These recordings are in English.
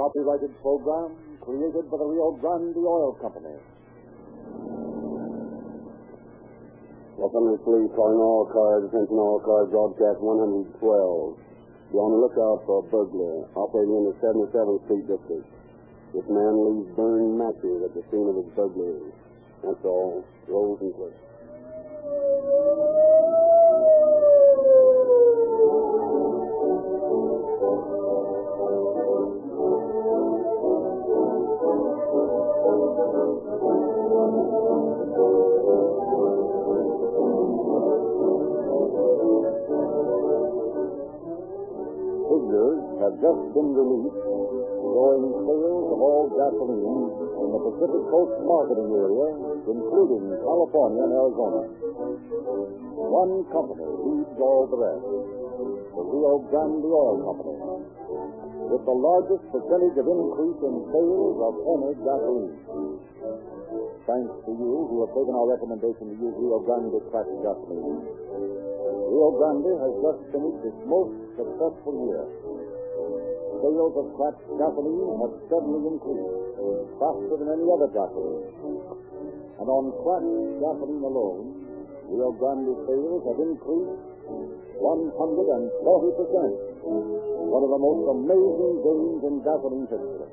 copyrighted program created by the Rio Grande Oil Company. Los Angeles Police calling all cars, attention all cars, broadcast 112. Be on the lookout for a burglar operating in the 77th Street district. This man leaves burned matches at the scene of his burglary. That's all. Rolls and clicks. Just been released showing sales of all gasoline in the Pacific Coast marketing area, including California and Arizona. One company leads all the rest, the Rio Grande Oil Company, with the largest percentage of increase in sales of any gasoline. Thanks to you who have taken our recommendation to use Rio Grande cracked gasoline, Rio Grande has just finished its most successful year. Sales of cracked gasoline have steadily increased, faster than any other gasoline. And on cracked gasoline alone, Rio Grande sales have increased 140%. One of the most amazing gains in gasoline history.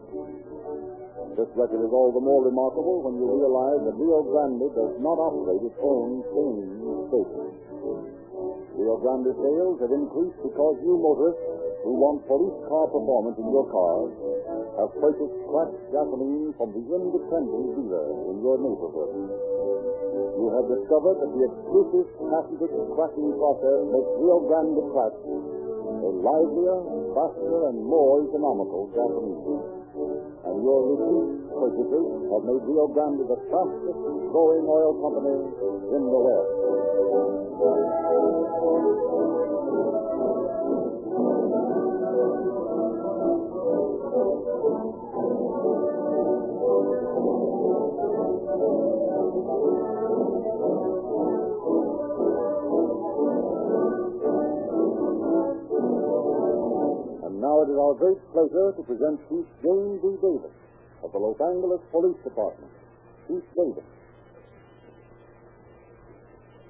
This record is all the more remarkable when you realize that Rio Grande does not operate its own filling station. Rio Grande sales have increased because you motorists who want police car performance in your cars have purchased cracked gasoline from the independent dealer in your neighborhood. You have discovered that the exclusive patented cracking process makes Rio Grande crack a livelier, faster, and more economical gasoline. And your repeat purchases have made Rio Grande the fastest growing oil company in the West. Is our great pleasure to present Chief James E. Davis of the Los Angeles Police Department. Chief Davis.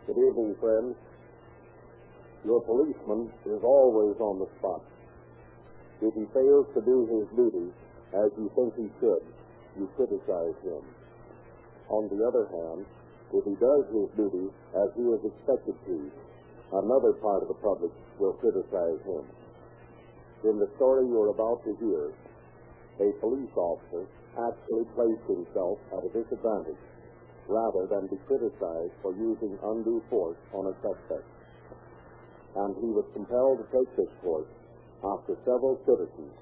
Good evening, friends. Your policeman is always on the spot. If he fails to do his duty as you think he should, you criticize him. On the other hand, if he does his duty as he is expected to, another part of the public will criticize him. In the story you're about to hear, a police officer actually placed himself at a disadvantage rather than be criticized for using undue force on a suspect. And he was compelled to take this course after several citizens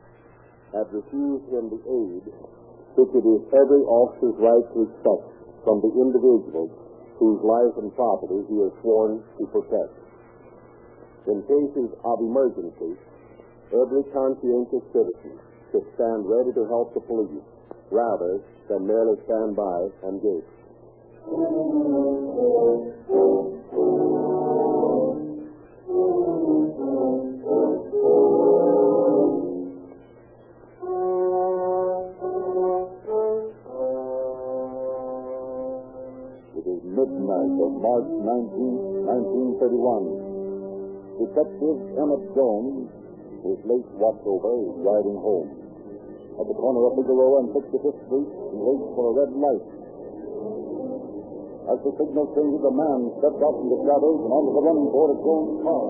had refused him the aid which it is every officer's right to expect from the individual whose life and property he is sworn to protect. In cases of emergency, every conscientious citizen should stand ready to help the police rather than merely stand by and gape. It is midnight of March 19, 1931. Detective Emmett Jones, his late watchover, is riding home. At the corner of Figueroa and 65th Street, he waits for a red light. As the signal changes, a man steps out from the shadows and onto the run toward a Jones car.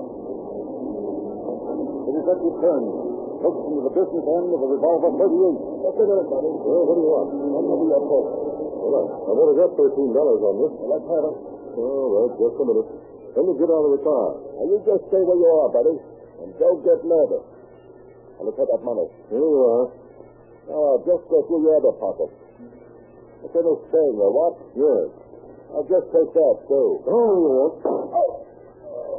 The detective turns, looks into the business end of a revolver 38. What's it, buddy? Well, what do you want? I'm going to be your post. All right. I've only got thirteen dollars on this. Well, let's have it. Oh, well, just a minute. Let me get out of the car. Now, you just stay where you are, buddy, and don't get nervous. And look at that money. Here you are. Now, I'll just go through your other pocket. It's a little staying there, eh? what? Yes. I'll just take that, too. Oh, yes.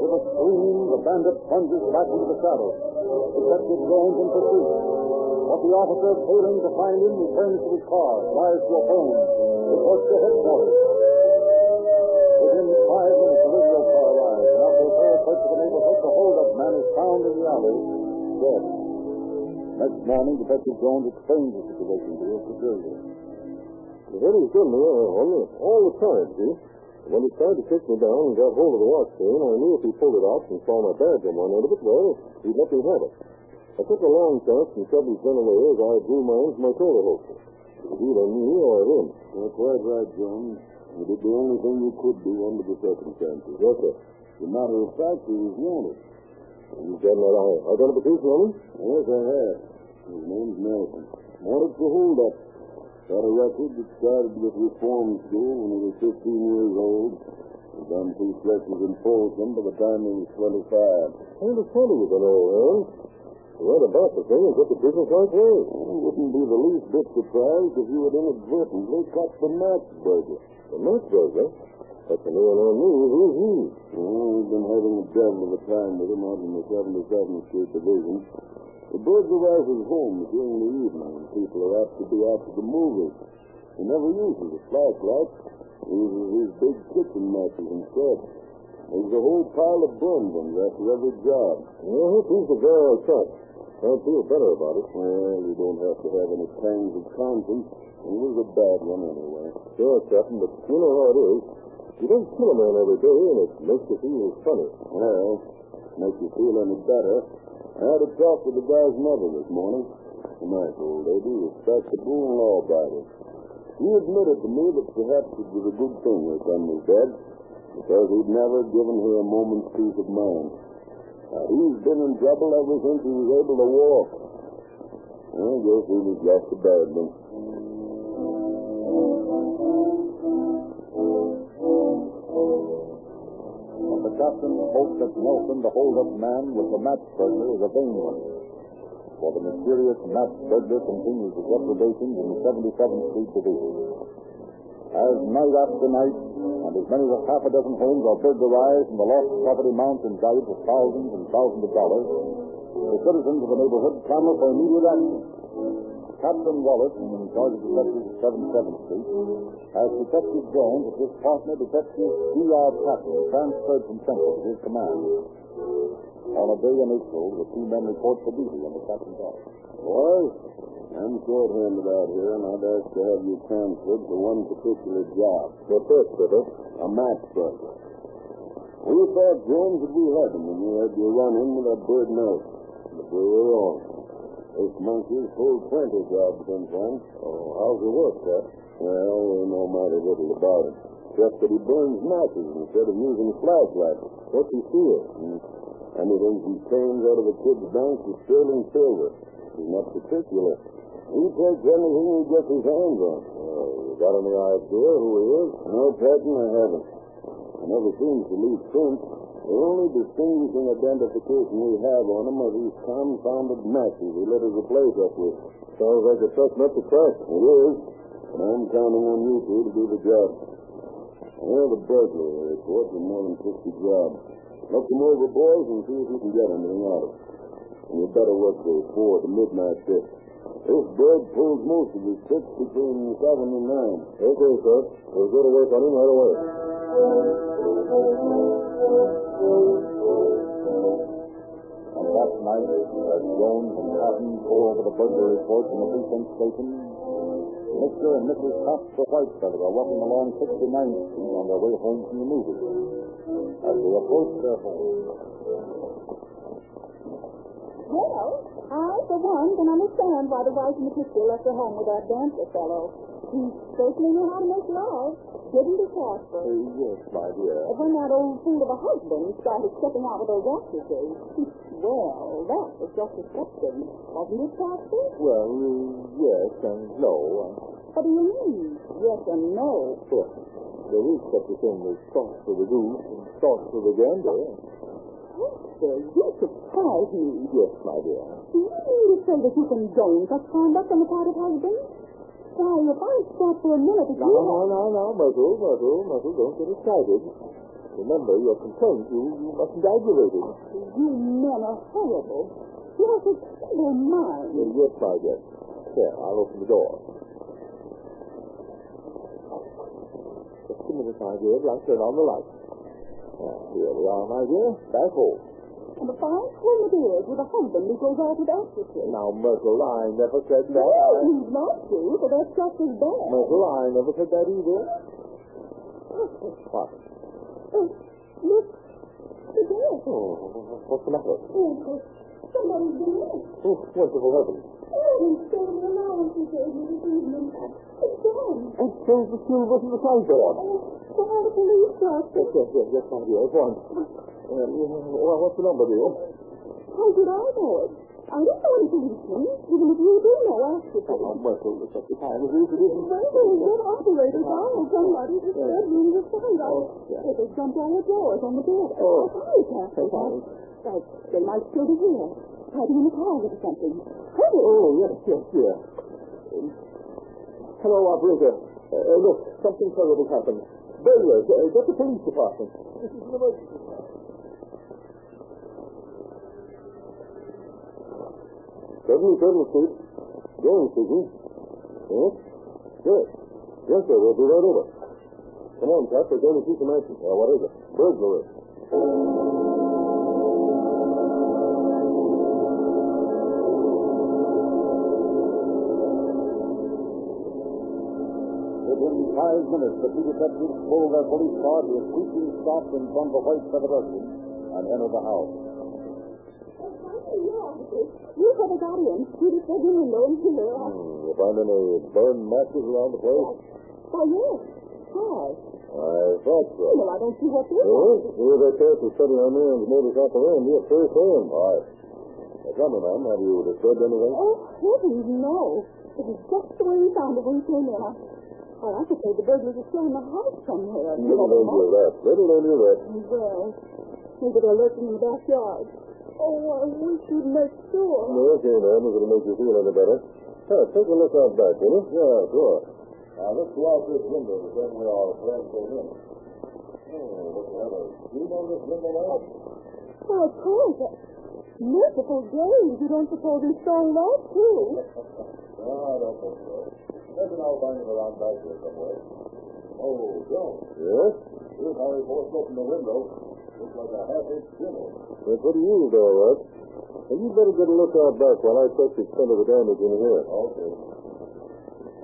With a scream, the bandit plunges back into the saddle. Detective Jones in pursuit. But the officer, failing to find him, returns to his car, flies to a phone, reports to headquarters. Within five minutes, the radio car arrives, and into the neighborhood, the holdup man is found in the alley, dead. Next morning, Detective Jones explained the situation to his superior. Been there all, all the time, see? When he tried to kick me down and got hold of the watch chain, I knew if he pulled it out and saw my badge on one end of it, well, he'd let me have it. I took a long chance and shoved his gun away as I drew mine from my shoulder holster. Either me or him. You're quite right, Jones. You did the only thing you could do under the circumstances. Yes, sir. As a matter of fact, he was wanted. You've got that eye. identification on him? Yes, I have. His name's Nelson. Wanted for hold-up. Got a record that started with reform school when he was 15 years old. He done two stretches in Folsom by the time he was 25. Kind of funny with an old man. About the thing is get the business right way. I wouldn't be the least bit surprised if you had inadvertently caught the match burglar. The match burglar? That's a new one on me. Who's he? Oh, we've been having a devil of a time with him out in the 77th Street Division. The burglarizes home during the evening people are apt to be out to the movies. He never uses a flashlight. He uses his big kitchen matches instead. There's a whole pile of burnings after every job. Yeah, he's the guy I shot. I'd feel better about it. Well, you don't have to have any pangs of conscience. He was a bad one anyway. Sure, Captain, but you know how it is. You don't kill a man every day, and it makes you feel funny. Well, makes you feel any better. I had a talk with the guy's mother this morning. A nice old lady, respectable and law-abiding. He admitted to me that perhaps it was a good thing her son was dead, because he'd never given her a moment's peace of mind. Now, he's been in trouble ever since he was able to walk. I guess he was just a bad one. The captain hoped that Nelson, the hold-up man with the match burglar, is a vain one. For the mysterious match burglar continues his depredations in the 77th Street Division. As night after night, and as many as half a dozen homes are burglarized and the lost property mounts in value to thousands and thousands of dollars, the citizens of the neighborhood clamor for immediate action. Captain Wallace, in charge of the detectives at 77th Street, has Detective Jones and his partner, Detective D.R. Patton, transferred from Central to his command. On a day in April, the two men report for duty in the captain's office. Boys, I'm short-handed out here, and I'd ask to have you transferred to one particular job. What's that, Skipper? A match burglar. We thought, Jones, would be him when we had you run in with that bird Nelson. But we were wrong. This monkey's pulled plenty jobs since then. Oh, how's it work, Cap? Well, we know mighty little about it. Except that he burns matches instead of using flashlights. What's he steal? Anything he change out of a kid's bank is sterling silver. He's not particular. He takes anything he gets his hands on. Oh, you got any idea who he is? No, Patton, I haven't. I never seems to leave since. The only distinguishing identification we have on him are these confounded matches he lit the place up with. Sounds like a tough nut to crack. It is, and I'm counting on you two to do the job. I have a burglary report with more than 50 jobs. Look them over, boys, and see if you can get anything out of it. And you better work those four to midnight shift. This bird pulls most of his tricks between 7 and 9. Okay, sir. We'll go to work on him right away. On that night, as Jones and Patton pull over the burglary report in the precinct station, Mr. and Mrs. Casper Whitefeather are walking along 69th Street on their way home from the movies. As they approach their home, Well, I, for one, can understand why the wife in the picture left her home with that dancer fellow. He certainly knew how to make love, didn't he, Casper? yes, my dear. But when that old fool of a husband started stepping out with those actresses, well, that was just disgusting, wasn't it, Casper? Well, uh, yes and no. What do you mean? Yes and no. Well, there is such a thing as sauce for the goose and sauce for the gander. You surprise me. Yes, my dear. Do you mean to say that you condone such conduct on the part of husbands? Why, if I thought for a minute you... now, now, now, Muzzle, Muzzle, Muzzle, don't get excited. Remember, your complaint, you, you mustn't aggravate it. You men are horrible. You have such feeble minds. Yes, my dear. Here, I'll open the door. Just a minute, my dear. I'll turn on the light. Here we are, my dear. Back home. And a fine slim it is with a husband who goes out with actresses. Now, Myrtle, I never said that. Well, he's not to, but that's just as bad. Myrtle, I never said that either. What? Oh, look, the door. Oh, what's the matter? Oh, somebody's been oh, oh, in. Oh, merciful heavens. Oh, of the allowance he gave me this evening, it's gone. Oh, and change the silver to the sideboard. Oh, call the police, Doctor. Yes, yes, yes, yes, my dear, at once. Um, well, what's the number, dear? How did I know it? I didn't know any policeman. Even if you do know, ask the Oh, police. Myrtle, it's such a time this, it isn't. Well, there's good operators out or somebody just said fight out. yeah. If they jumped on the doors on the bed. Oh. sorry, sorry. Like, they might still be here. Hiding in the closet or something. Hurry. Oh, yes, yes, yes. Um, hello, operator. Uh, uh, look, something terrible happened. Barriers, uh, get the police department. This is an emergency. Seven, seven, Street. Going, speaking. Yes? Good. Yes, sir, we'll be right over. Come on, Cap, we're going to see some action. Uh, what is it? Burglary. Within five minutes, the two detectives pulled their police car to a squeaking stop in front of the white Chevrolet and entered the house. You could have got in. You just said in the window and here. Hmm, you find any burned matches around the place? Oh, yes. Why? I thought so. Well, I don't see what this is. here they and to study our man's modus operandi at first hand. All right. Now, tell me, ma'am, have you disturbed anything? Oh, heavens, no. It was just the way you found it when you came in. Well, I suppose the burglars are still in the house somewhere. Little don't do that. Little don't do that. Well, maybe they're lurking in the backyard. Oh, I wish you'd make sure. Okay, ma'am, if it'll make you feel any better. Hey, take a look out back, will you? Yeah, sure. Now, let's go out this window the same way our friend came in. Oh, look at that. Do you know this window now? Well, of course. Merciful days. You don't suppose he stole that, too? No, I don't think so. Maybe I'll find it around back here somewhere. Oh, Joe, Yes? here's how he forced open the window. Looks like a half-inch chimney. That's what he used, all right. And you'd better get a look out back while I check the extent of the damage in here. Okay.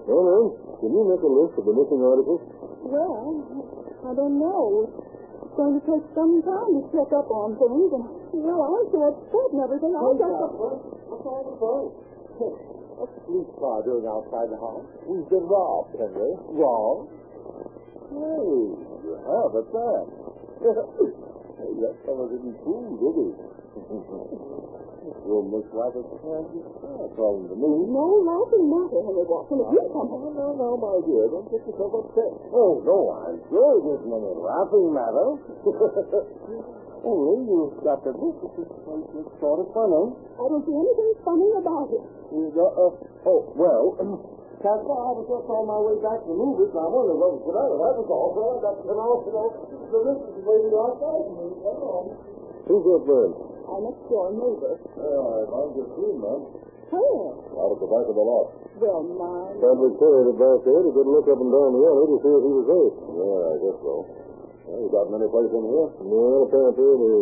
Well, ma'am, can you make a list of the missing articles? Well, I don't know. It's going to take some time to check up on things. And, well, I'm so upset and everything. I just... What's all the fuss? What's the police car doing outside the house? We've been robbed, Henry. Robbed? Hey, you have at that. that fellow didn't fool, did he? well, looks like a candy calling to me. No laughing matter, Henry Watson. If you come... No, no, no, my dear. Don't get yourself upset. Oh, no, I'm sure it isn't any laughing matter. Only you've got to look at this place. It's sort of funny. I don't see anything funny about it. Uh, uh, oh, well, Casper, I was just on my way back to the movies, and I wondered what was the matter. That was all. Well, I got to come out, you know, the list is waiting outside for me. Come on. Who's that man? Our next door neighbor. Yeah, I found your screen, man. Where? Out at the back of the lot. Well, my... Probably carried it back there to get a look up and down the alley to see if he was safe. Yeah, I guess so. Well, you got him any place in here? Well, apparently the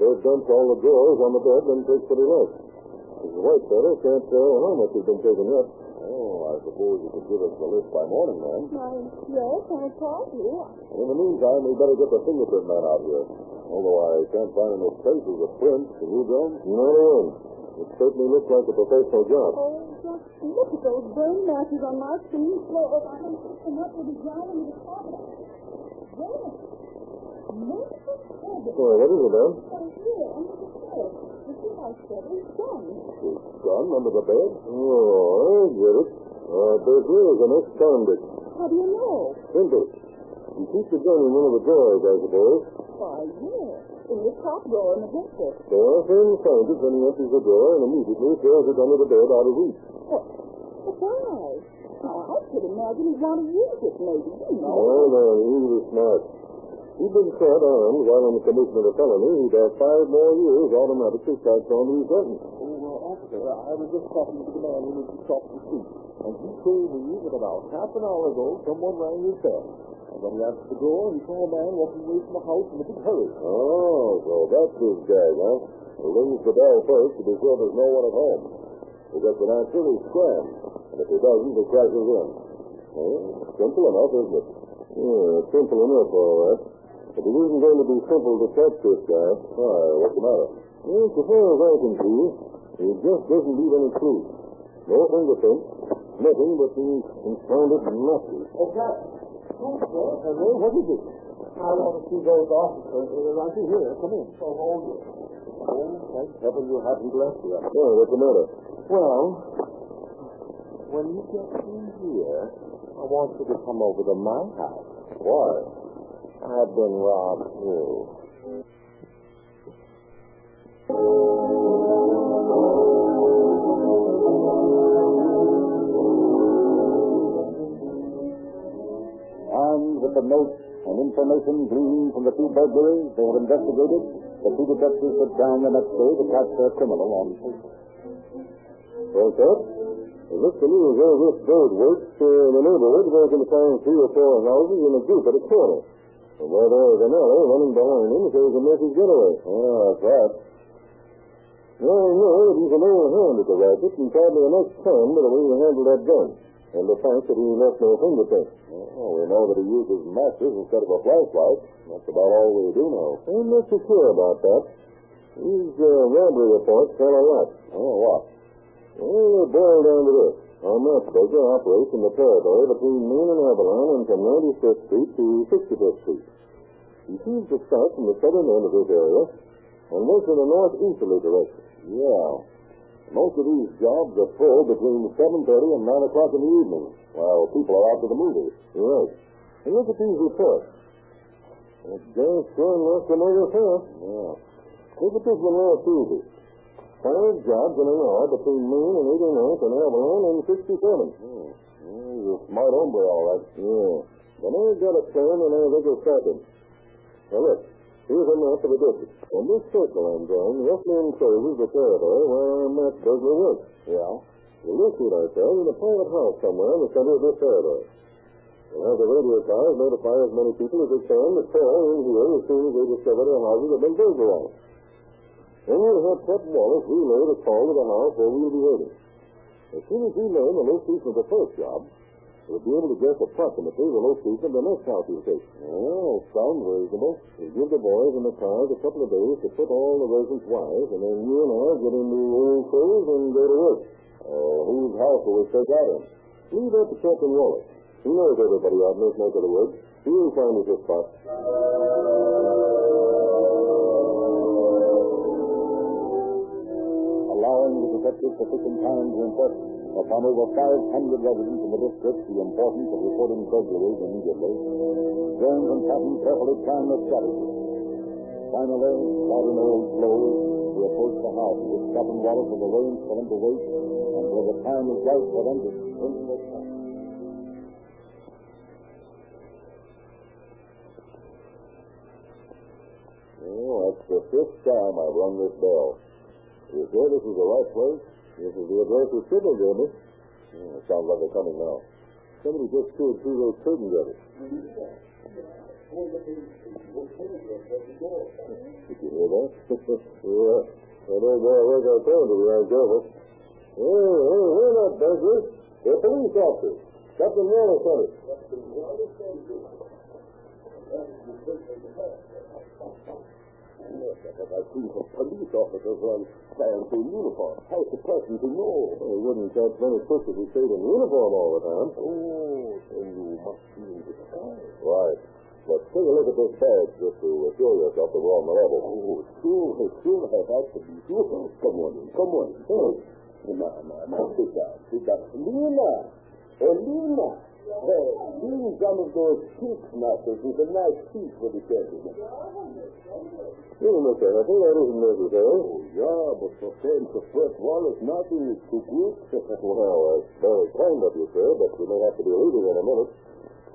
they've dumped all the drawers on the bed and takes pretty less. Mrs. Whitefellow oh, can't tell how much he's been taken yet. I suppose you could give us the list by morning, man. My... Yes, I called you. In the meantime, we'd better get the fingerprint man out here. Although I can't find any traces of prints. Can you, Jones? Not alone. It certainly looks like a professional job. Oh, just look at those burn matches on my clean floor. I can pick them up with a ground into the carpet. There. Merciful heaven. Oh, what is it, ma'am? Oh, here, under the bed. You see how steady it's done. His gun under the bed? Oh, I get it. Uh, Baker is an ex-convict. How do you know? Simple. He keeps the gun in one of the drawers, I suppose. Why, yes. In the top drawer in the dresser. Our friend finds it when he empties the drawer and immediately throws it under the bed out of reach. What? But why? Now, I could imagine he'd want to use it, maybe. You know. Oh, no, he was smart. He'd been caught armed while on the commission of a felony. He'd have five more years automatically tacked onto his sentence. I was just talking to the man who lives across the street, and he told me that about half an hour ago someone rang his bell. And when he answered the door, he saw a man walking away from the house in a big hurry. Oh, so that's his gag, huh? He rings the bell first to be sure there's no one at home. He gets an answer, he scrams. And if he doesn't, he crashes in. Well, simple enough, isn't it? Yeah, simple enough, all right. But it isn't going to be simple to catch this guy. Why, what's the matter? Well, so far as I can see, he just doesn't leave any clues. No fingerprints, nothing but these confounded. Hey, Jack. Hello, what is it? I want to see those officers. They're right here. Come in. So hold it. Oh, thank heaven you haven't left yet. Oh, what's the matter? Well, when you get in here, I want you to come over to my house. Why? I've been robbed, too. With the notes and information gleaned from the two burglaries they had investigated, the two detectives sit down the next day to catch their criminal on tape. Well, sir, it looks to me as though this bird works uh, in the neighborhood where can find three or four houses in a group at a corner. And where there is an alley running behind him, so he's a message getaway. Ah, that's right. Now I know that he's an old hand at the racket and probably an ex-con by the way he handled that gun. And the fact that he left no fingerprints. Well, we know that he uses matches instead of a flashlight. That's about all we do know. I'm not so sure about that. These uh, robbery reports tell a lot. Oh, what? Well, they boil down to this. Our matchmaker operates in the territory between Main and Avalon and from 95th Street to 65th Street. He seems to start from the southern end of this area and works in a northeasterly direction. Yeah. Most of these jobs are full between 7.30 and 9 o'clock in the evening while people are out to the movies. Right. And look at these reports. It's just sure enough familiar stuff. Yeah. Look at this one last Tuesday. Five jobs in an hour between noon and 89th and Avalon and 67. Hmm. He's a smart hombre, all right. Yeah. But I got a plan and I think start him. Now look, here's a map of the district. And this circle I'm drawing roughly encloses the territory where our match burglar works. Yeah. We'll locate ourselves in a private house somewhere in the center of this territory. We'll have the radio cars notify as many people as they can to call in here as soon as they discover their houses have been burglarized. Then we'll have Pep Wallace relay the call to the house where we'll be waiting. As soon as we learn the location of the first job, we'll be able to guess approximately the location of the next house we'll take. Oh, sounds reasonable. We'll give the boys and the cars a couple of days to put all the residents wise, and then you and I get into old clothes and go to work. Uh, whose house will we take that in? Leave that to Captain Wallace. He knows everybody out in this neck of the woods. He'll find us a spot. allowing the detectives sufficient time to impress upon over 500 residents in the district the importance of reporting burglaries immediately. Jones and Patton carefully planned their strategy. Finally, an old clothes, we approached the house with Captain Wallace had arranged for them to wait until the time was right for them to swing their trap. Oh, that's the fifth time I've rung this bell. You sure this is the right place? This is the address that Sybil gave me. Oh, it sounds like they're coming now. Somebody just peered through those curtains at us. Did you hear that? yeah. That old boy was our to be on careful. Hey, hey, we're not burglars. We're police officers. Captain Wallace sent Yes, I've seen some police officers run fancy uniform. How's the person to know? Well, wouldn't catch many crooks if stayed in uniform all the time. Oh, then you must be in disguise. Right. But take a look at this badge just to assure yourself that we're on the level. Oh, sure, sure, I have to be sure. Come on in, come on in. Hey. Now, now, now, sit down, sit down. Lena! Oh, Lena! Hey, bring some of those cheese knuckles with a nice piece for the gentleman. You know, Mr. Heffel, that isn't necessary. Oh, yeah, but for saying to Fred Wallace, nothing is too quick. well, that's very kind of you, sir, but we may have to be leaving in a minute.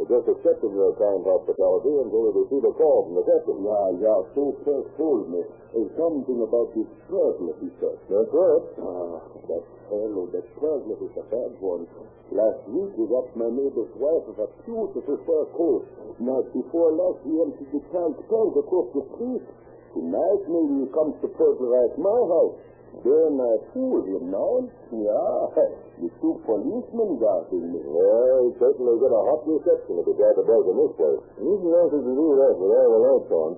We just accepted your kind hospitality until we receive a call from the captain. Yeah, yeah, so first told me. There's something about this Presler, he said. That's right. Ah, that fellow, that Presler is a bad one. Last week he robbed my neighbor's wife of a beautiful fur coat. Night before last he emptied the child's pants across the street. Tonight, maybe he comes to burglarize my house. Then I fool him now. Yeah, the two policemen got him. Well, he certainly got a hot reception if he tried to break in this place. Easy enough to do that with all the lights on.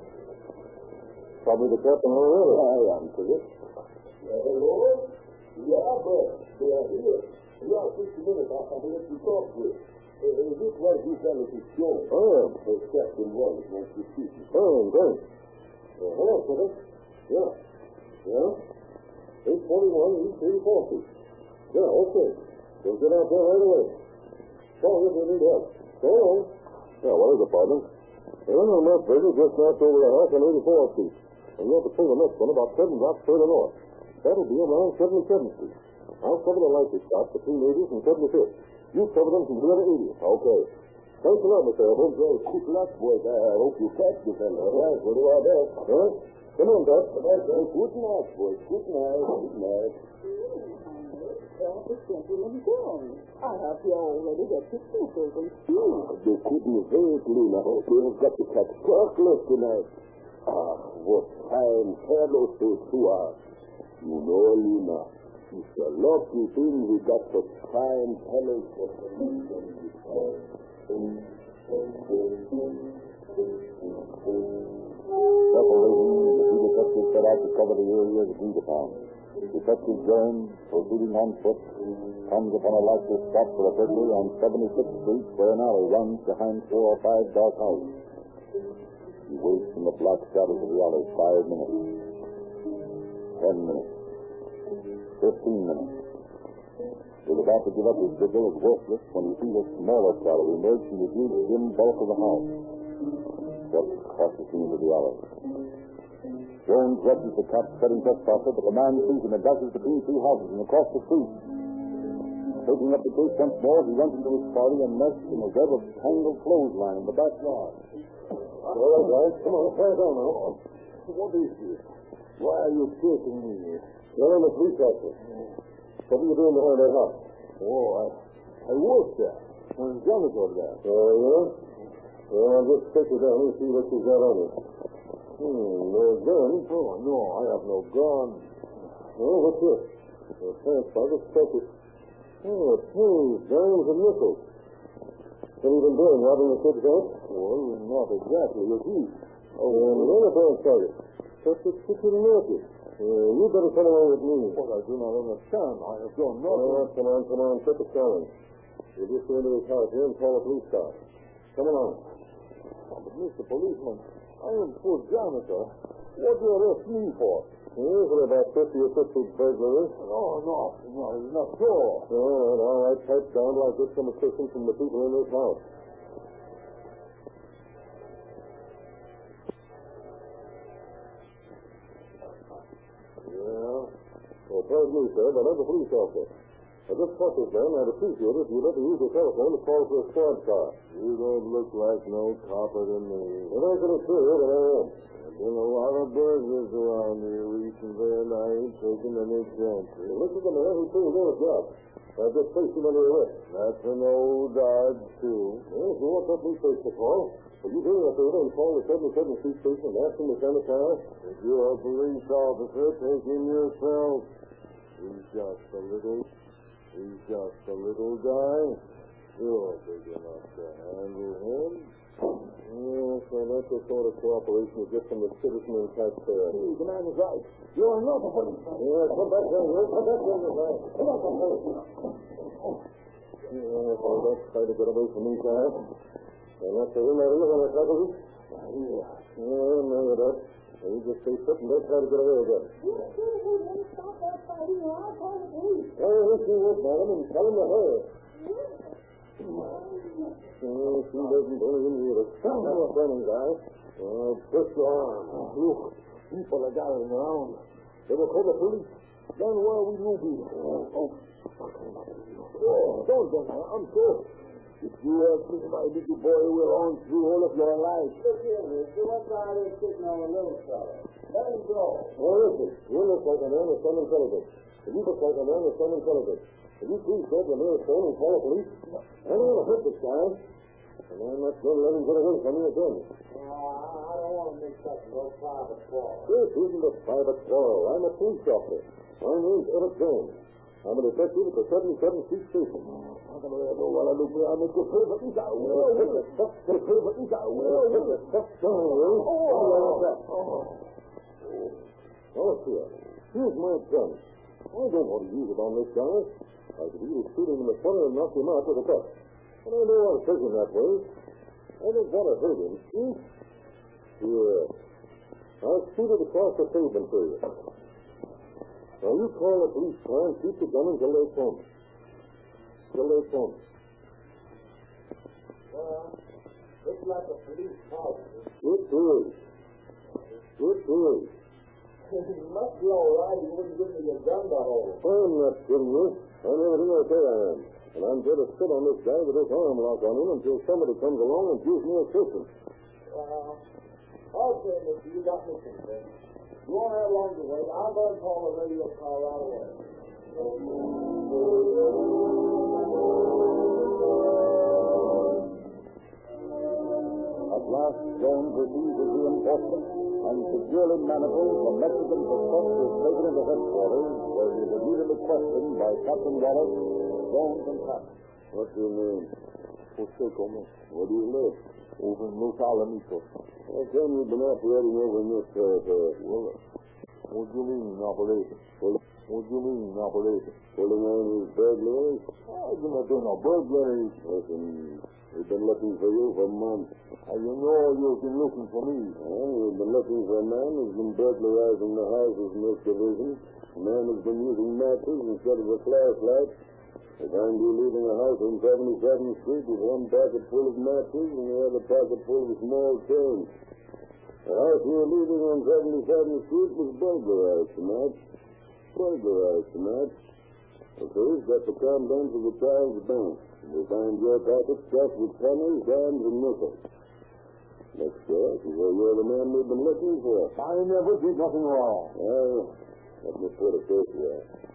Probably the captain already. I answer it. hello? Yeah, but they are here. We are 60 minutes after we have to talk with. Uh, is this where you fellas is shown? Oh, Uh, Captain Wallace wants to you. oh, great. Uh, hello, sir. Yeah. Yeah? 841 East 34th Street. Yeah, okay. We'll get out there right away. Call if you need help. So long. Yeah, what is it, partner? They're in a mess business just north over the house on 84th Street. And you have to pull the next one about seven blocks further north. That'll be around 77th Street. I'll cover the likely spots between 80th and 75th. You cover them from here to 80th. Okay. Thanks a lot, Mr. Evans. Well, keep luck, boys. I hope you catch the fellow. All right, we'll do our best. Huh? Come on, Doc. Good night, boys. Good night. Good night. Simply insane. I have you already got your pictures and They couldn't wait, Lena. They have got to catch Perkler tonight. Ah, what fine fellows those two are. You know, Lena, it's a lucky thing we got such fine fellows for the detectives set out to cover the area agreed upon. Detective Jones, proceeding on foot, comes upon a likely spot for a burglary on 76th Street where an alley runs behind four or five dark houses. He waits in the black shadows of the alley five minutes, ten minutes, fifteen minutes. He's about to give up his vigil as worthless when he sees a smaller shadow emerge from the huge dim bulk of the house. Steps cautiously into the alley. Jones reckons the cat's setting trespasser, but the man sees him and dashes between two houses and across the street. Taking up the case once more, he runs into his party and nests in a web of tangled clothesline in the backyard. All right, guys. Come on, quiet down now. What is this? Why are you chasing me? You're on the police officer. What are you doing behind that house? Oh, I, I was there when John was over there. Oh, yeah? Well, I'll just take you down and see what you've got on you. Hmm, no gun. Oh, no, I have no gun. Oh, what's this? A pants pocket stuck with... Oh, pennies, dimes, and nickels. What have you been doing, robbing the kid's house? Well, not exactly a thief. Oh, and another pants pocket. Just a chicken. Uh, you better come along with me. But I do not understand. I have done nothing. right, come on, come on. Take a challenge. We'll just go into his house here and call a police car. Come along. But, Mr. Policeman, I am poor janitor. What do you arrest me for? Here's for about 50 or 60 burglaries. No, no, no, it's not so. All right, all right. Pipe down till I get some assistance from the people in this house. Yeah. Well, pardon me, sir, but I'm a police officer. I just caught this man. I'd appreciate it if you'd let me use your telephone to call for a squad car. You don't look like no copper to me. Well, I can assure you that I am. There's been a lot of burglars around here recently, and I ain't taking any chances. This is the man who told me a job. I just placed him under arrest. That's an old dodge, too. Well, if you want police station to call, will you do me a favor and call the 77th Street Station and ask them to send a car? If you're a police officer, take him yourself. He's just a little, he's just a little guy. You're big enough to handle him. Yes, well, that's the sort of cooperation you get from the citizen and taxpayer. The man is right. You're not a policeman. Yeah, come back down here. Come back down here. Come come on. Yeah, well, that's try to get away from these guys. And that's the real idea when I tackle you. Yeah. Yeah, no, you don't. You just stay put and don't try to get away again. Stop that fighting I'll call the police. Madam, and tell him to hurry. Oh, she doesn't believe me either. On, running guy. Oh, push your arm. People are gathering around. They will call the police. Then where will you be? Oh, don't now. I'm sure. If you have seen my little boy, will haunt you all of your life. Look here, mister. What's all this sitting on a little fella? Let him go. Well, listen, you look like a man with some intelligence. If you look like a man with some intelligence. If you please grab the nearest phone and call the police, I don't want to hurt this guy. And I'm not going to let him get away from me again. Uh, I don't want don't mix up no private quarrel. This isn't a private quarrel. I'm a police officer. My name's Emmett Jones. I'm a detective at the 77th Street Station. Oh, here. Here's my gun. I don't want to use it on this guy. I could either shoot him in the front and knock him out with a cut. But I know I'll take him that way. I don't want to hurt him, see? Here. I'll shoot it across the pavement for you. Now you call the police car and keep the gun until they come. Until they come. Well, looks like a police car. It is. It is. you must be all right. You wouldn't give me your gun to hold. I'm not kidding you. I'm everything I say I am. And I'm going to sit on this guy with this arm lock on him until somebody comes along and gives me assistance. Well, okay, mister, you got me concerned. You won't have long to wait. I'm going to call the radio car right away. At last, Jones receives his reinforcement, and securely manacled, the Mexican suspect is taken into headquarters, where he is immediately questioned by Captain Wallace, Jones, and Pat. What's your name? Jose Gomez. Where do you live? Over in Los Alamitos. How come you've been operating over in this territory? Well, what do you mean, operating? Well, What do oh, you mean, operating? pulling on these burglaries? I didn't do no burglary. Listen, we've been looking for you for months. I you know you've been looking for me. Well, we've been looking for a man who's been burglarizing the houses in this division. A man who's been using matches instead of a flashlight. We find you leaving a house on 77th Street with one pocket full of matches and the other pocket full of small change. The house you were leaving on 77th Street was burglarized tonight. Burglarized tonight. The police got the contents of the child's bank. We find your pocket stuffed with pennies, dimes, and nickels. Next guess is that you're the man we've been looking for. I never did nothing wrong. Well, let me put it this way.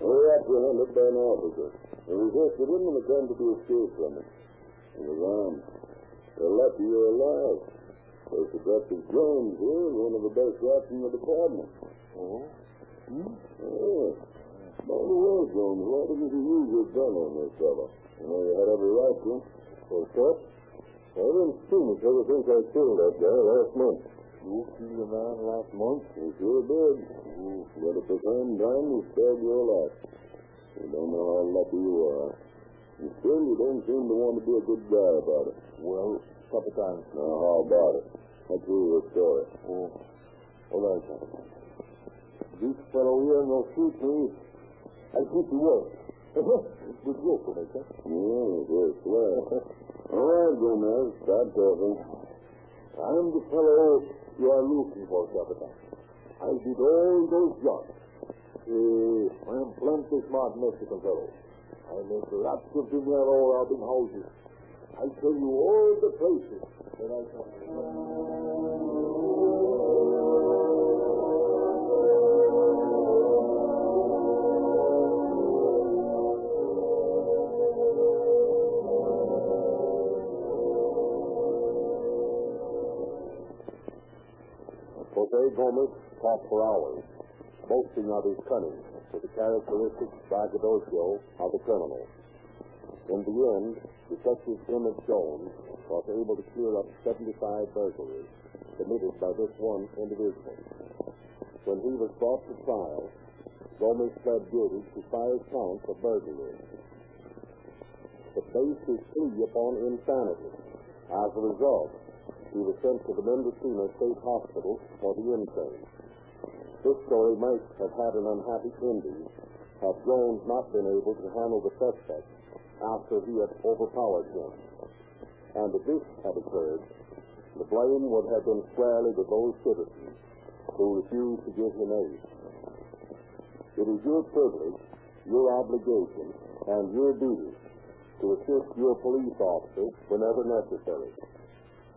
We were apprehended by an officer. He resisted him and attempted to escape from it. He was armed. They're lucky you're alive. There's Detective Jones here, one of the best shots in the department. Oh? Hmm? Yeah. By the way, Jones, why didn't you use your gun on this fellow? You know you had every right to. What's that? I didn't see much ever since I killed that guy last month. You killed a man last month? You sure did. But at the same time, you spared your life. You don't know how lucky you are. And still, you don't seem to want to be a good guy about it. Well, Capitan. Now, how about it? Let's hear story. Oh, all right, Capitan. This fellow here no shoot me. I keep to work. Good joke, Omega. Yeah, yes, well. All right, Gomez, start talking. I'm the fellow you are looking for, Capitan. I did all those jobs. Uh, I am plenty smart Mexican fellow. I make lots of dinero robbing houses. I tell you all the places that I can. Jose Gomez talked for hours, boasting of his cunning with the characteristic braggadocio of the criminal. In the end, Detective Emmett Jones was able to clear up 75 burglaries committed by this one individual. When he was brought to trial, Gomez pled guilty to five counts of burglary. But based his plea upon insanity. As a result, he was sent to the Mendocino State Hospital for the insane. This story might have had an unhappy ending had Jones not been able to handle the suspect after he had overpowered him. And if this had occurred, the blame would have been squarely with those citizens who refused to give him aid. It is your privilege, your obligation, and your duty to assist your police officers whenever necessary.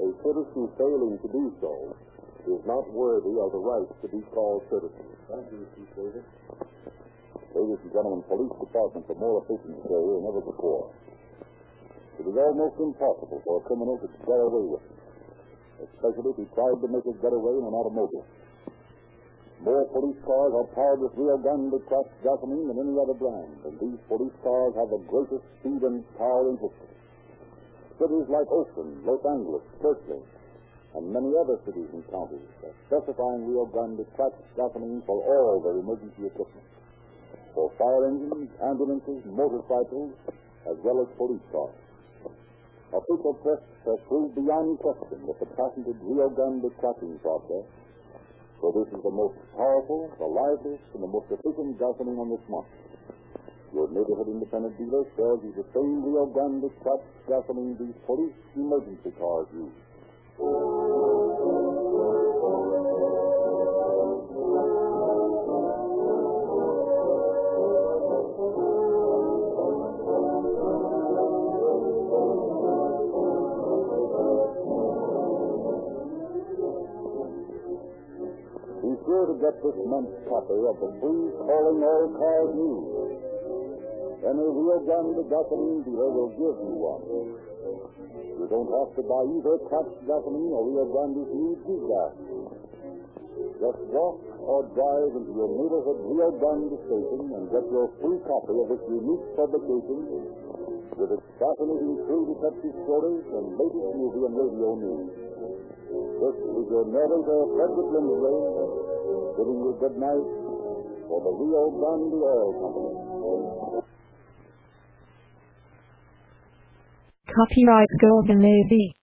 A citizen failing to do so is not worthy of the right to be called citizen. Thank you, Chief Davis. Ladies and gentlemen, police departments are more efficient today than ever before. It is almost impossible for a criminal to get away with it. especially if he tried to make his getaway in an automobile. More police cars are powered with Rio Grande cracked gasoline than any other brand, and these police cars have the greatest speed and power in history. Cities like Oakland, Los Angeles, Berkeley, and many other cities and counties are specifying Rio Grande cracked gasoline for all their emergency equipment, for fire engines, ambulances, motorcycles, as well as police cars. Official tests have proved beyond question that the patented Rio Grande cracking process is the most powerful, the liveliest, and the most efficient gasoline on this market. Your neighborhood independent dealer sells you the same Rio Grande cracked gasoline these police emergency cars use. Be sure to get this month's copy of the free Calling All Cars News. Any Rio Grande gasoline dealer will give you one. You don't have to buy either cracked gasoline or Rio Grande's new G-Gas. Just walk or drive into your neighborhood Rio Grande station and get your free copy of this unique publication with its fascinating true detective stories and latest movie and radio news. This is your narrator, Frederick Lindsley, giving you good night for the Rio Grande Oil Company. Copyright Golden Navy.